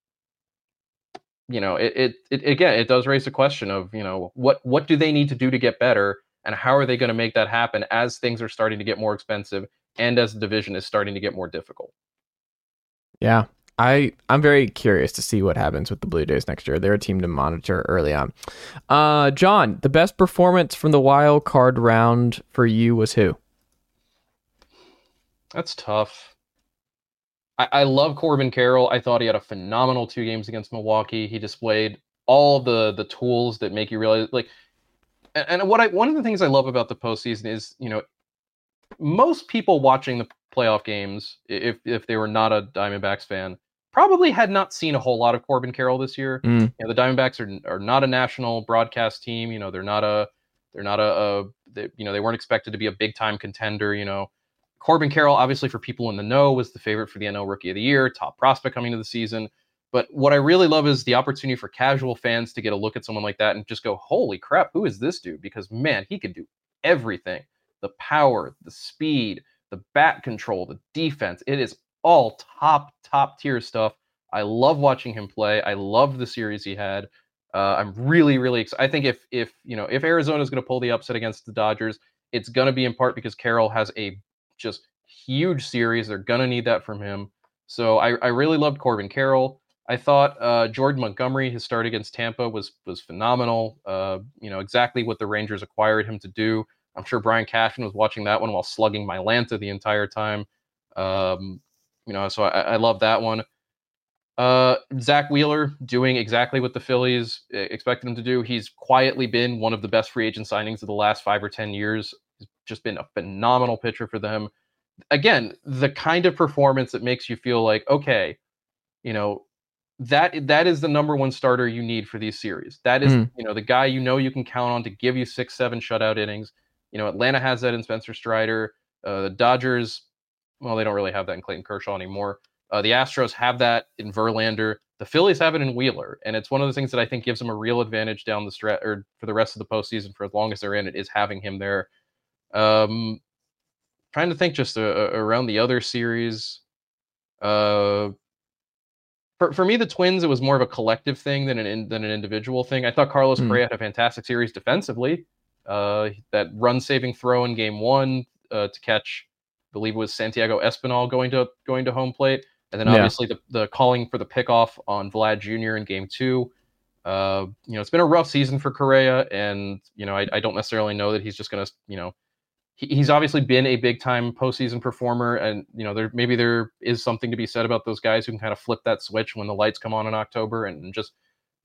you know, it, it, it again, it does raise the question of, you know, what what do they need to do to get better, and how are they going to make that happen as things are starting to get more expensive and as the division is starting to get more difficult. Yeah, I I'm very curious to see what happens with the Blue Jays next year. They're a team to monitor early on. Uh, Jon, the best performance from the wild card round for you was who? That's tough. I, I love Corbin Carroll. I thought he had a phenomenal two games against Milwaukee. He displayed all the the tools that make you realize like and, and what I one of the things I love about the postseason is, you know, most people watching the playoff games, if if they were not a Diamondbacks fan, probably had not seen a whole lot of Corbin Carroll this year. Mm. You know, the Diamondbacks are are not a national broadcast team. You know, they're not a they're not a, a they, you know they weren't expected to be a big time contender. You know, Corbin Carroll, obviously for people in the know, was the favorite for the NL Rookie of the Year, top prospect coming to the season. But what I really love is the opportunity for casual fans to get a look at someone like that and just go, "Holy crap, who is this dude?" Because man, he can do everything the power, the speed, the bat control, the defense. It is all top, top tier stuff. I love watching him play. I love the series he had. Uh, I'm really, really excited. I think if if you know if Arizona is going to pull the upset against the Dodgers, it's going to be in part because Carroll has a just huge series. They're going to need that from him. So I, I really loved Corbin Carroll. I thought uh, Jordan Montgomery, his start against Tampa was was phenomenal. Uh, you know exactly what the Rangers acquired him to do. I'm sure Brian Cashman was watching that one while slugging Mylanta the entire time. Um, you know, so I, I love that one. Uh, Zack Wheeler doing exactly what the Phillies expected him to do. He's quietly been one of the best free agent signings of the last five or 10 years. He's just been a phenomenal pitcher for them. Again, the kind of performance that makes you feel like, okay, you know, that that is the number one starter you need for these series. That is, mm. you know, the guy you know you can count on to give you six, seven shutout innings. You know, Atlanta has that in Spencer Strider. Uh, the Dodgers, well, they don't really have that in Clayton Kershaw anymore. Uh, the Astros have that in Verlander. The Phillies have it in Wheeler, and it's one of the things that I think gives them a real advantage down the stretch or for the rest of the postseason for as long as they're in it is having him there. Um, trying to think just uh, around the other series. Uh, for, for me, the Twins, it was more of a collective thing than an than an individual thing. I thought Carlos mm. Correa had a fantastic series defensively. Uh, that run saving throw in game one uh, to catch, I believe it was Santiago Espinal going to going to home plate, and then obviously yeah. the, the calling for the pickoff on Vlad Jr. in game two. Uh, you know, it's been a rough season for Correa, and you know, I, I don't necessarily know that he's just going to, you know, he's obviously been a big time postseason performer, and you know, there maybe there is something to be said about those guys who can kind of flip that switch when the lights come on in October and just,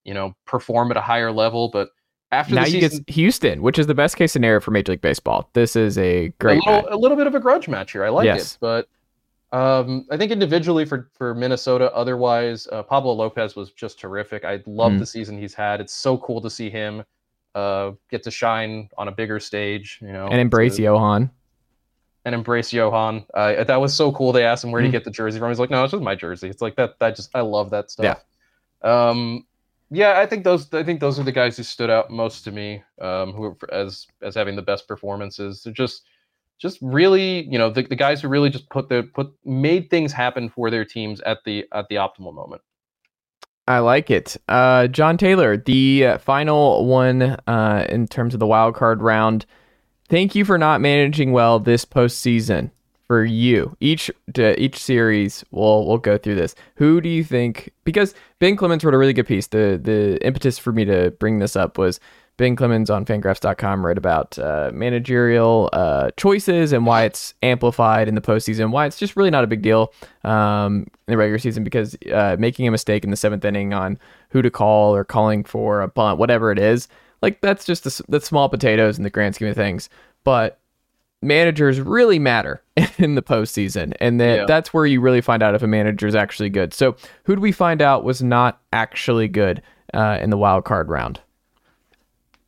you know, perform at a higher level, but after now you season, get Houston, which is the best case scenario for Major League Baseball. This is a great, a little, a little bit of a grudge match here. I like yes. it, but um, I think individually for for Minnesota, otherwise, uh, Pablo Lopez was just terrific. I love mm. the season he's had. It's so cool to see him uh, get to shine on a bigger stage, you know, and embrace to, Johan. And embrace Johan. Uh, that was so cool. They asked him where mm. he get the jersey from. He's like, "No, it's just my jersey." It's like that. That just I love that stuff. Yeah. Um, yeah, I think those I think those are the guys who stood out most to me, um, who as as having the best performances. They're just just really, you know, the, the guys who really just put the put made things happen for their teams at the at the optimal moment. I like it. Uh, Jon Tayler, the final one uh, in terms of the wild card round. Thank you for not managing well this postseason for you. Each each series, we'll we'll go through this. Who do you think? Because Ben Clemens wrote a really good piece. The the impetus for me to bring this up was Ben Clemens on Fangraphs.com wrote about uh, managerial uh, choices and why it's amplified in the postseason. Why it's just really not a big deal um, in the regular season because uh, making a mistake in the seventh inning on who to call or calling for a bunt, whatever it is, like that's just the, the small potatoes in the grand scheme of things. But managers really matter in the postseason, and that yeah. that's where you really find out if a manager is actually good. So, who do we find out was not actually good uh, in the wild card round?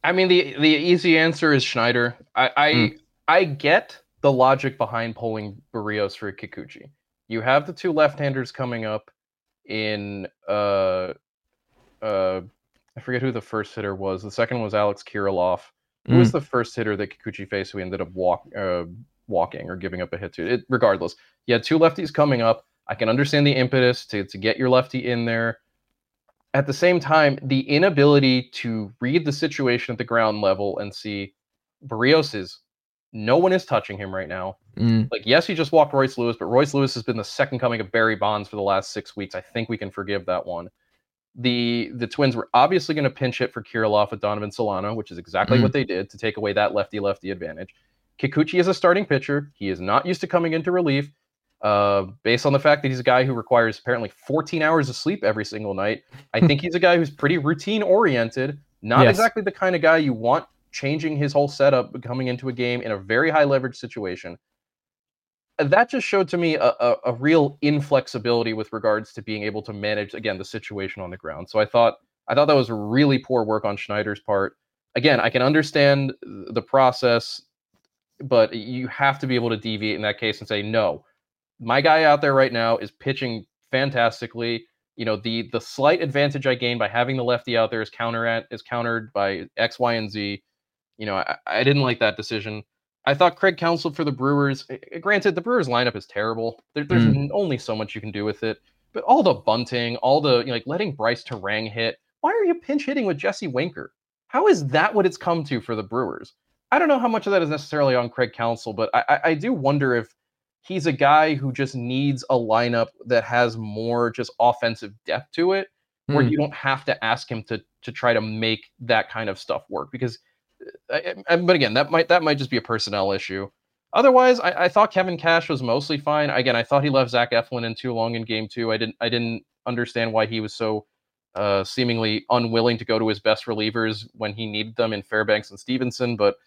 I mean, the the easy answer is Schneider. I I, mm. I get the logic behind pulling Berrios for Kikuchi. You have the two left-handers coming up in uh uh I forget who the first hitter was. The second was Alex Kirilloff. Who was mm. the first hitter that Kikuchi faced who ended up walk, uh, walking or giving up a hit to? It, regardless, you had two lefties coming up. I can understand the impetus to, to get your lefty in there. At the same time, the inability to read the situation at the ground level and see Berrios is no one is touching him right now. Mm. Like, yes, he just walked Royce Lewis, but Royce Lewis has been the second coming of Barry Bonds for the last six weeks. I think we can forgive that one. The the Twins were obviously going to pinch hit for Kirilloff with Donovan Solano, which is exactly Mm. what they did to take away that lefty lefty advantage. Kikuchi is a starting pitcher. He is not used to coming into relief. Uh, based on the fact that he's a guy who requires apparently 14 hours of sleep every single night, I think he's a guy who's pretty routine oriented. Not Yes. exactly the kind of guy you want changing his whole setup coming into a game in a very high leverage situation. That just showed to me a, a, a real inflexibility with regards to being able to manage again the situation on the ground. So I thought I thought that was really poor work on Schneider's part. Again, I can understand the process, but you have to be able to deviate in that case and say no. My guy out there right now is pitching fantastically. You know the the slight advantage I gained by having the lefty out there is counter at, is countered by X, Y, and Z. You know I, I didn't like that decision. I thought Craig Counsell for the Brewers. eh, eh, Granted, the Brewers lineup is terrible. There, there's Mm. only so much you can do with it. But all the bunting, all the you know, like letting Brice Turang hit. Why are you pinch hitting with Jesse Winker? How is that what it's come to for the Brewers? I don't know how much of that is necessarily on Craig Counsell, but I, I, I do wonder if he's a guy who just needs a lineup that has more just offensive depth to it, where Hmm. you don't have to ask him to to try to make that kind of stuff work. Because, uh, I- I- but again, that might that might just be a personnel issue. Otherwise, I, I thought Kevin Cash was mostly fine. Again, I thought he left Zach Eflin in too long in game two. I didn't I didn't understand why he was so uh, seemingly unwilling to go to his best relievers when he needed them in Fairbanks and Stephenson. But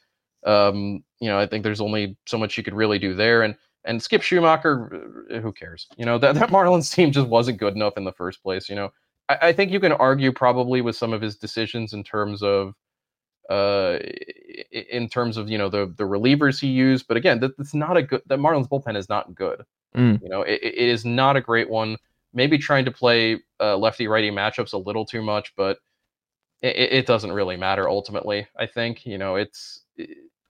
um, you know, I think there's only so much you could really do there. And and Skip Schumaker, uh, who cares? You know that that Marlins team just wasn't good enough in the first place. You know, I, I think you can argue probably with some of his decisions in terms of uh in terms of you know the the relievers he used but again that, that's not a good the marlins bullpen is not good Mm. you know it, it is not a great one maybe trying to play uh, lefty righty matchups a little too much but it, it doesn't really matter ultimately i think you know it's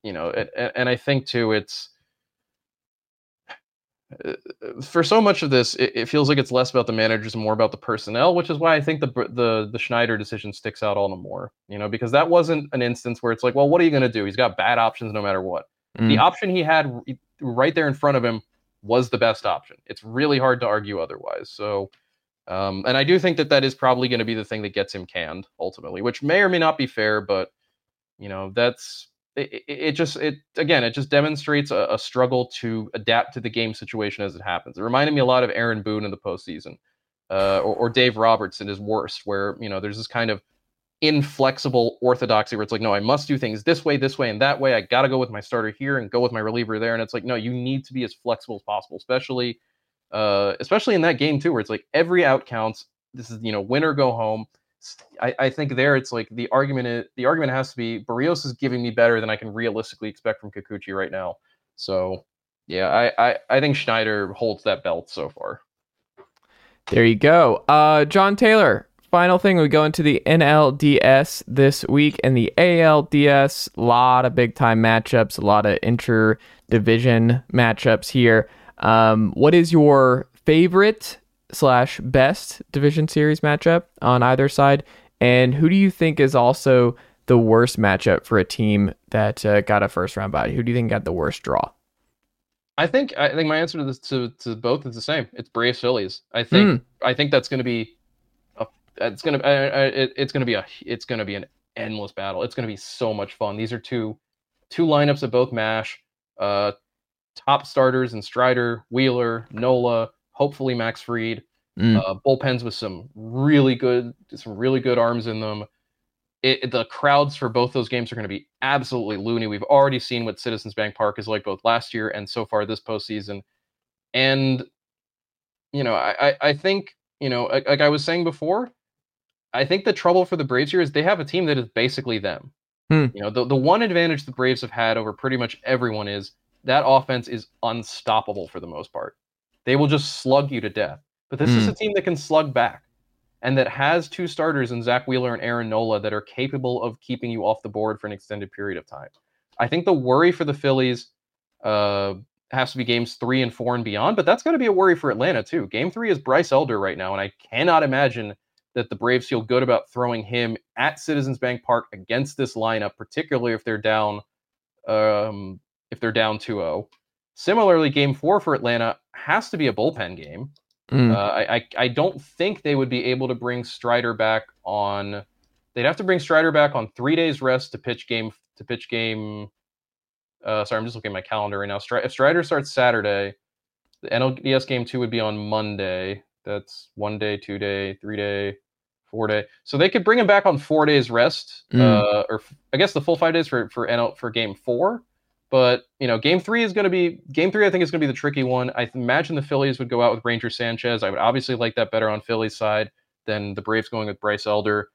you know and, and i think too it's for so much of this, it, it feels like it's less about the managers and more about the personnel, which is why I think the the the Schneider decision sticks out all the more. You know, because that wasn't an instance where it's like, well, what are you going to do? He's got bad options no matter what. The Mm. option he had right there in front of him was the best option. It's really hard to argue otherwise. So, um, and I do think that that is probably going to be the thing that gets him canned ultimately, which may or may not be fair, but you know, that's it, it, just it again it just demonstrates a, a struggle to adapt to the game situation as it happens. It reminded me a lot of Aaron Boone in the postseason, uh, or, or Dave Roberts in his worst, where you know there's this kind of inflexible orthodoxy where it's like, no, I must do things this way, this way, and that way. I got to go with my starter here and go with my reliever there, and it's like, no, you need to be as flexible as possible, especially uh, especially in that game too, where it's like every out counts. This is you know win or go home. I, I think there it's like the argument is, the argument has to be Berrios is giving me better than I can realistically expect from Kikuchi right now. So yeah, I, I, I think Schneider holds that belt so far. There you go. Uh, Jon Tayler. Final thing, we go into the NLDS this week and the ALDS. A lot of big time matchups, a lot of inter division matchups here. Um, what is your favorite slash best division series matchup on either side? And who do you think is also the worst matchup for a team that uh, got a first round bye? Who do you think got the worst draw? I think I think my answer to this to, to both is the same. It's Braves Phillies. I think I think that's going to be a, it's going to I, I, it, it's going to be a it's going to be an endless battle. It's going to be so much fun. These are two two lineups of both mash. Uh, top starters and Strider, Wheeler, Nola, hopefully Max Fried. Mm. Uh, bullpens with some really good some really good arms in them. It, the crowds for both those games are going to be absolutely loony. We've already seen what Citizens Bank Park is like both last year and so far this postseason. And you know, I I, I think you know, like, like I was saying before, I think the trouble for the Braves here is they have a team that is basically them. Hmm. You know, the the one advantage the Braves have had over pretty much everyone is that offense is unstoppable for the most part. They will just slug you to death. But this is Hmm. a team that can slug back and that has two starters in Zack Wheeler and Aaron Nola that are capable of keeping you off the board for an extended period of time. I think the worry for the Phillies uh, has to be games three and four and beyond, but that's going to be a worry for Atlanta too. Game three is Bryce Elder right now, and I cannot imagine that the Braves feel good about throwing him at Citizens Bank Park against this lineup, particularly if they're down um, if they're down 2-0. Similarly, game four for Atlanta has to be a bullpen game. Mm. Uh, I, I I don't think they would be able to bring Strider back on. They'd have to bring Strider back on three days rest to pitch game to pitch game. Uh, sorry, I'm just looking at my calendar right now. Stri- if Strider starts Saturday, the NLDS game two would be on Monday. That's one day, two day, three day, four day. So they could bring him back on four days rest, Mm. uh, or f- I guess the full five days for for NL for game four. But you know, game three is going to be game three. I think is going to be the tricky one. I imagine the Phillies would go out with Ranger Sanchez. I would obviously like that better on Philly's side than the Braves going with Bryce Elder.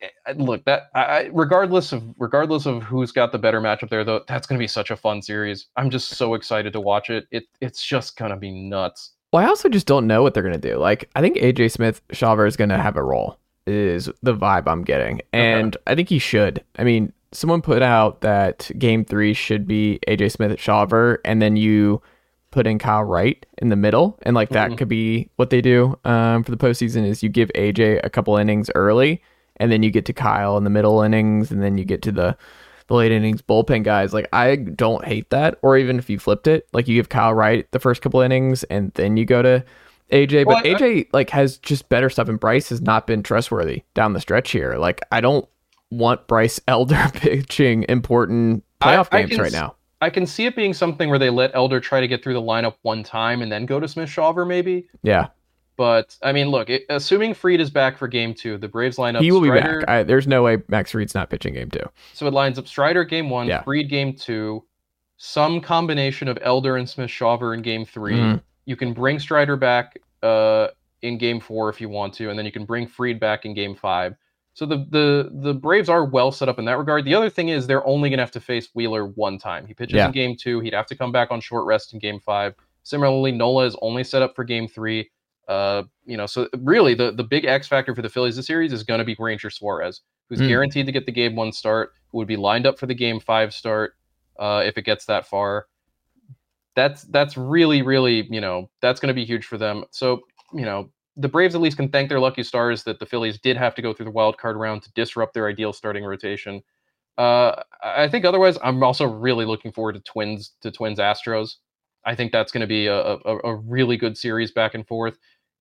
Eh, Look, that I, regardless of regardless of who's got the better matchup there, though, that's going to be such a fun series. I'm just so excited to watch it. It it's just going to be nuts. Well, I also just don't know what they're gonna do. Like, I think AJ Smith Shawver is gonna have a role. Is the vibe I'm getting, and I think he should. I mean, someone put out that Game Three should be AJ Smith at Shawver, and then you put in Kyle Wright in the middle, and like that Mhm. could be what they do um, for the postseason. Is you give AJ a couple innings early, and then you get to Kyle in the middle innings, and then you get to the the late innings bullpen guys. Like I don't hate that. Or even if you flipped it, like you give Kyle Wright the first couple innings and then you go to AJ. Well, but I- AJ like has just better stuff and Bryce has not been trustworthy down the stretch here. Like I don't want Bryce Elder pitching important playoff I games can right now. I can see it being something where they let Elder try to get through the lineup one time and then go to Smith Shawver, maybe. Yeah. But I mean, look, it, assuming Fried is back for game two, the Braves lineup. he will be back. I, there's no way Max Fried's not pitching game two. So it lines up Strider game one, Yeah. Fried game two, some combination of Elder and Smith Shawver in game 3 Mhm. You can bring Strider back uh, in game four if you want to, and then you can bring Fried back in game five. So the the the Braves are well set up in that regard. The other thing is they're only gonna have to face Wheeler one time. He pitches Yeah. in game two. He'd have to come back on short rest in game five. Similarly, Nola is only set up for game three. Uh, you know, so really the the big X factor for the Phillies this series is going to be Ranger Suarez, who's Hmm. guaranteed to get the game one start, who would be lined up for the game five start uh, if it gets that far. That's that's really really you know that's going to be huge for them. So you know the Braves at least can thank their lucky stars that the Phillies did have to go through the wild card round to disrupt their ideal starting rotation. Uh, I think otherwise, I'm also really looking forward to Twins to Twins Astros. I think that's going to be a, a, a really good series back and forth.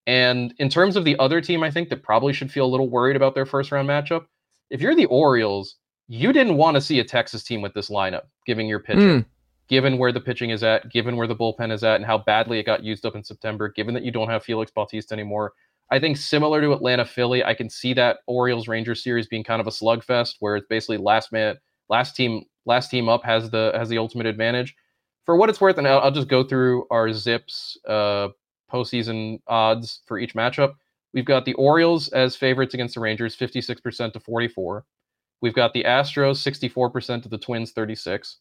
And in terms of the other team, I think that probably should feel a little worried about their first round matchup. If you're the Orioles, you didn't want to see a Texas team with this lineup, giving your pitching, Mm. Given where the pitching is at, given where the bullpen is at, and how badly it got used up in September, given that you don't have Felix Bautista anymore. I think similar to Atlanta Philly, I can see that Orioles Rangers series being kind of a slugfest where it's basically last man, last team, last team up has the has the ultimate advantage. For what it's worth, and I'll, I'll just go through our ZiPS uh, postseason odds for each matchup. We've got the Orioles as favorites against the Rangers, 56% to 44. We've got the Astros, 64% to the Twins, 36.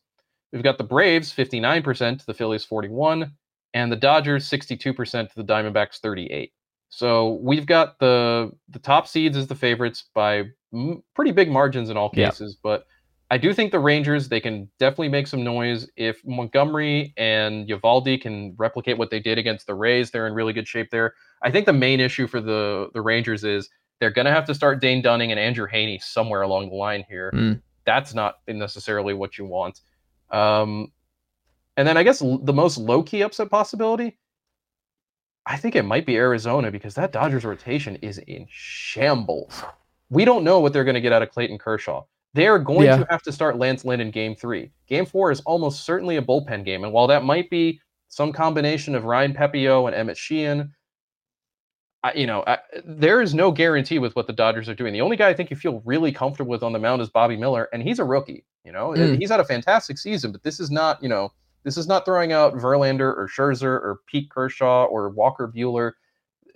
We've got the Braves, 59% to the Phillies, 41. And the Dodgers, 62% to the Diamondbacks, 38. So we've got the the top seeds as the favorites by m- pretty big margins in all Yeah. cases, but I do think the Rangers they can definitely make some noise if Montgomery and Eovaldi can replicate what they did against the Rays. They're in really good shape there. I think the main issue for the the Rangers is they're going to have to start Dane Dunning and Andrew Heaney somewhere along the line here. Mm. That's not necessarily what you want. Um, and then I guess the most low key upset possibility, I think it might be Arizona because that Dodgers rotation is in shambles. We don't know what they're going to get out of Clayton Kershaw. They are going Yeah. to have to start Lance Lynn in game three. Game four is almost certainly a bullpen game. And while that might be some combination of Ryan Pepiot and Emmett Sheehan, I, you know, I, there is no guarantee with what the Dodgers are doing. The only guy I think you feel really comfortable with on the mound is Bobby Miller, and he's a rookie. You know, Mm. he's had a fantastic season, but this is not, you know, this is not throwing out Verlander or Scherzer or Pete Kershaw or Walker Buehler.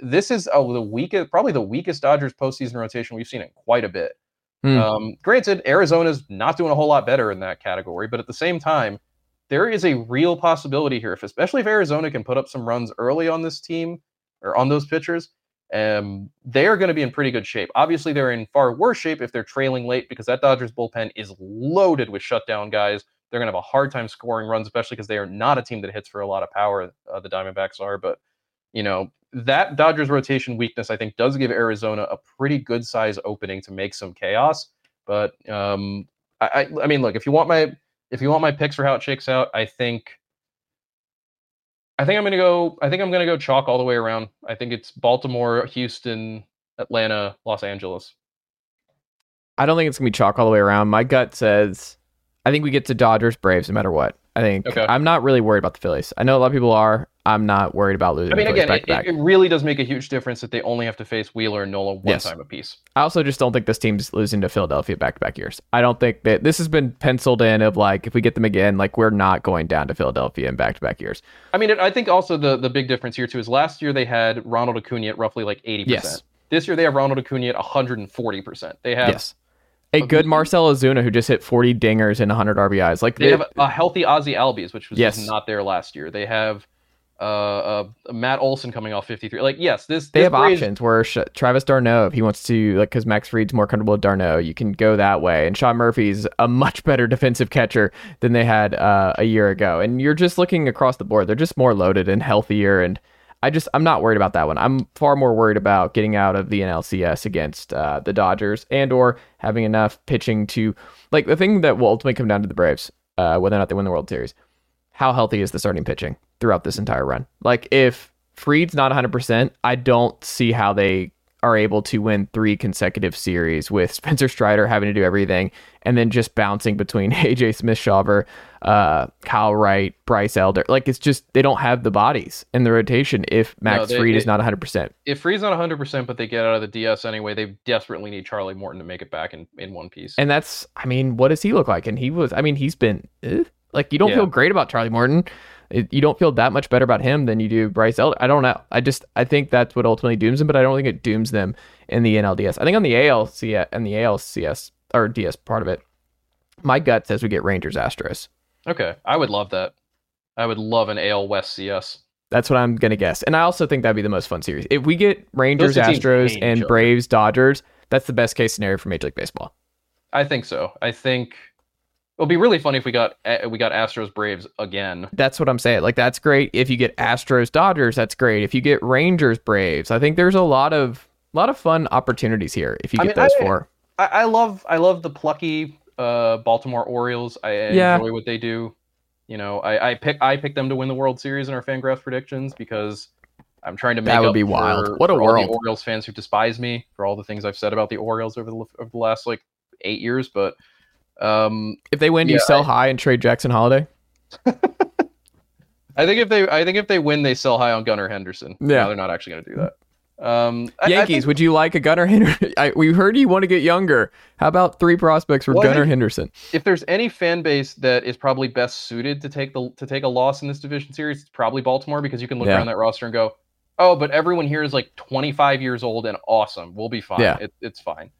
This is oh, the weakest, probably the weakest Dodgers postseason rotation we've seen in quite a bit. Hmm. Um, granted, Arizona's not doing a whole lot better in that category, but at the same time, there is a real possibility here, if especially if Arizona can put up some runs early on this team or on those pitchers, um, they are going to be in pretty good shape. Obviously, they're in far worse shape if they're trailing late because that Dodgers bullpen is loaded with shutdown guys. They're going to have a hard time scoring runs, especially because they are not a team that hits for a lot of power. Uh, the Diamondbacks are, but you know, that Dodgers rotation weakness, I think, does give Arizona a pretty good size opening to make some chaos. But um, I, I, I mean, look, if you want my if you want my picks for how it shakes out, I think I think I'm gonna go. I think I'm gonna go chalk all the way around. I think it's Baltimore, Houston, Atlanta, Los Angeles. I don't think it's gonna be chalk all the way around. My gut says I think we get to Dodgers, Braves, no matter what. I think Okay. I'm not really worried about the Phillies. I know a lot of people are. I'm not worried about losing. I mean, again, it, it, really does make a huge difference that they only have to face Wheeler and Nola one Yes. time apiece. I also just don't think this team's losing to Philadelphia back to back years. I don't think that this has been penciled in of like if we get them again, like we're not going down to Philadelphia in back to back years. I mean, it, I think also the the big difference here too is last year they had Ronald Acuna at roughly like eighty Yes. percent. This year they have Ronald Acuna at one hundred and forty percent. They have yes. A good Marcell Ozuna who just hit 40 dingers and 100 RBIs. Like they they- have a healthy Ozzy Albies, which was Yes. not there last year. They have uh, uh Matt Olson coming off fifty three. Like yes, this they this have Braves- options where Sh- Travis d'Arnaud, if he wants to, like, because Max Fried's more comfortable with d'Arnaud, you can go that way. And Sean Murphy's a much better defensive catcher than they had uh, a year ago. And you're just looking across the board; they're just more loaded and healthier. And I just, I'm not worried about that one. I'm far more worried about getting out of the NLCS against uh, the Dodgers and or having enough pitching to, like, the thing that will ultimately come down to the Braves, uh, whether or not they win the World Series. How healthy is the starting pitching throughout this entire run? Like, if Fried's not 100%, I don't see how they are able to win three consecutive series with Spencer Strider having to do everything and then just bouncing between AJ Smith Shawver, uh, Kyle Wright, Bryce Elder. Like, it's just they don't have the bodies in the rotation if Max they- Fried is not 100%. if Fried's not 100%, but they get out of the DS anyway, they desperately need Charlie Morton to make it back in, in one piece. And that's, I mean, what does he look like? And he was, I mean, he's been, eh, like, you don't Yeah. feel great about Charlie Morton. It, you don't feel that much better about him than you do Bryce Elder. I don't know. I just, I think that's what ultimately dooms them, but I don't think it dooms them in the NLDS. I think on the ALCS and the ALCS or DS part of it, my gut says we get Rangers Astros. okay, I would love that. I would love an AL West CS. That's what I'm gonna guess, and I also think that'd be the most fun series if we get Rangers, Astros, and. Braves, Dodgers. That's the best case scenario for Major League Baseball. I think so. I think it'll be really funny if we got uh, we got Astros Braves again. That's what I'm saying. Like that's great. If you get Astros, Dodgers, that's great. If you get Rangers, Braves, I think there's a lot of a lot of fun opportunities here if you I get mean, those I- four. I, I love I love the plucky uh, Baltimore Orioles. I Yeah. enjoy what they do. You know, I, I pick I pick them to win the World Series in our Fangraphs predictions because I'm trying to make That would up be for- wild. What a for all world. the Orioles fans who despise me for all the things I've said about the Orioles over the over the last like eight years. But um, If they win, do you Yeah, sell high and trade Jackson Holliday? I think if they I think if they win, they sell high on Gunnar Henderson. Yeah. no, they're not actually going to do that. Um, I- I Yankees, think- would you like a Gunnar Henderson? We heard you want to get younger. How about three prospects for Well, Gunnar Henderson? if there's any fan base that is probably best suited to take the to take a loss in this division series, it's probably Baltimore because you can look Yeah. around that roster and go, "Oh, but everyone here is like 25 years old and awesome. We'll be fine. Yeah. It, it's fine."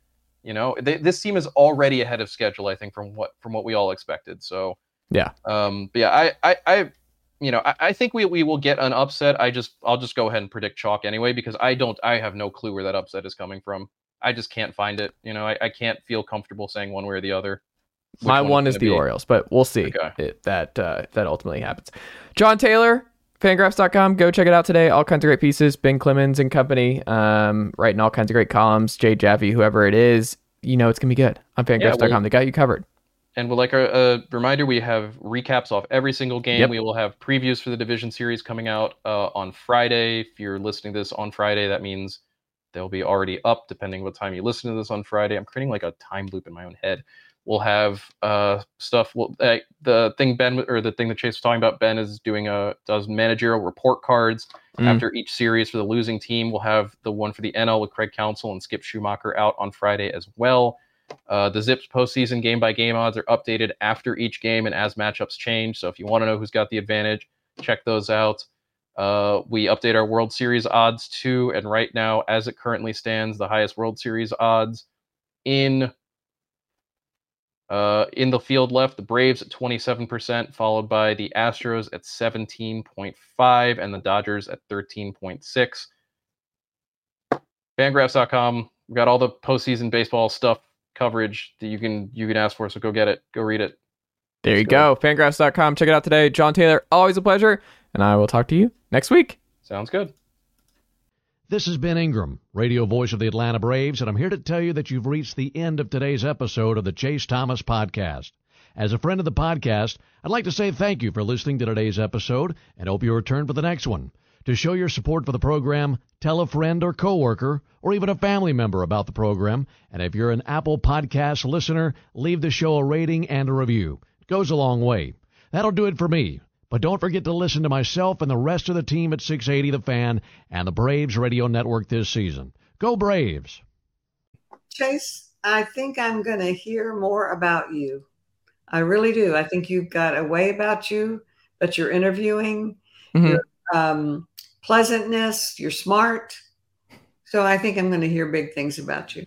You know, they, this team is already ahead of schedule. I think from what from what we all expected. So Yeah. um, but yeah, I I, I you know I, I think we we will get an upset. I just I'll just go ahead and predict chalk anyway because I don't I have no clue where that upset is coming from. I just can't find it. You know, I, I can't feel comfortable saying one way or the other. My it's one is the be. Orioles, but we'll see Okay. if that uh, if that ultimately happens. Jon Tayler, fangraphs.com. Go check it out today. All kinds of great pieces. Ben Clemens and company, um, writing all kinds of great columns. Jay Jaffe, whoever it is, you know it's gonna be good on fangraphs.com. well- they got you covered. And we'll like a, a reminder, we have recaps off every single game. Yep. We will have previews for the division series coming out uh, on Friday. If you're listening to this on Friday, that means they'll be already up, depending what time you listen to this on Friday. I'm creating like a time loop in my own head. We'll have uh, stuff. Well, uh, the thing Ben or the thing that Chase was talking about, Ben is doing a does managerial report cards Mm. after each series for the losing team. We'll have the one for the NL with Craig Counsell and Skip Schumaker out on Friday as well. Uh, the ZiPS postseason game by game odds are updated after each game and as matchups change. So if you want to know who's got the advantage, check those out. Uh, we update our World Series odds too, and right now, as it currently stands, the highest World Series odds in uh, in the field left, the Braves at 27%, followed by the Astros at 17.5 and the Dodgers at 13.6. Fangraphs.com. We've got all the postseason baseball stuff coverage that you can you can ask for. So go get it. Go read it. There you Let's go. Fangraphs.com. Check it out today. Jon Tayler, always a pleasure. And I will talk to you next week. Sounds good. This is Ben Ingram, radio voice of the Atlanta Braves, and I'm here to tell you that you've reached the end of today's episode of the Chase Thomas Podcast. As a friend of the podcast, I'd like to say thank you for listening to today's episode and hope you return for the next one. To show your support for the program, tell a friend or coworker or even a family member about the program. And if you're an Apple Podcast listener, leave the show a rating and a review. It goes a long way. That'll do it for me. But don't forget to listen to myself and the rest of the team at 680 The Fan and the Braves Radio Network this season. Go Braves! Chase, I think I'm going to hear more about you. I really do. I think you've got a way about you that you're interviewing, Mhm. your um, pleasantness, you're smart. So I think I'm going to hear big things about you.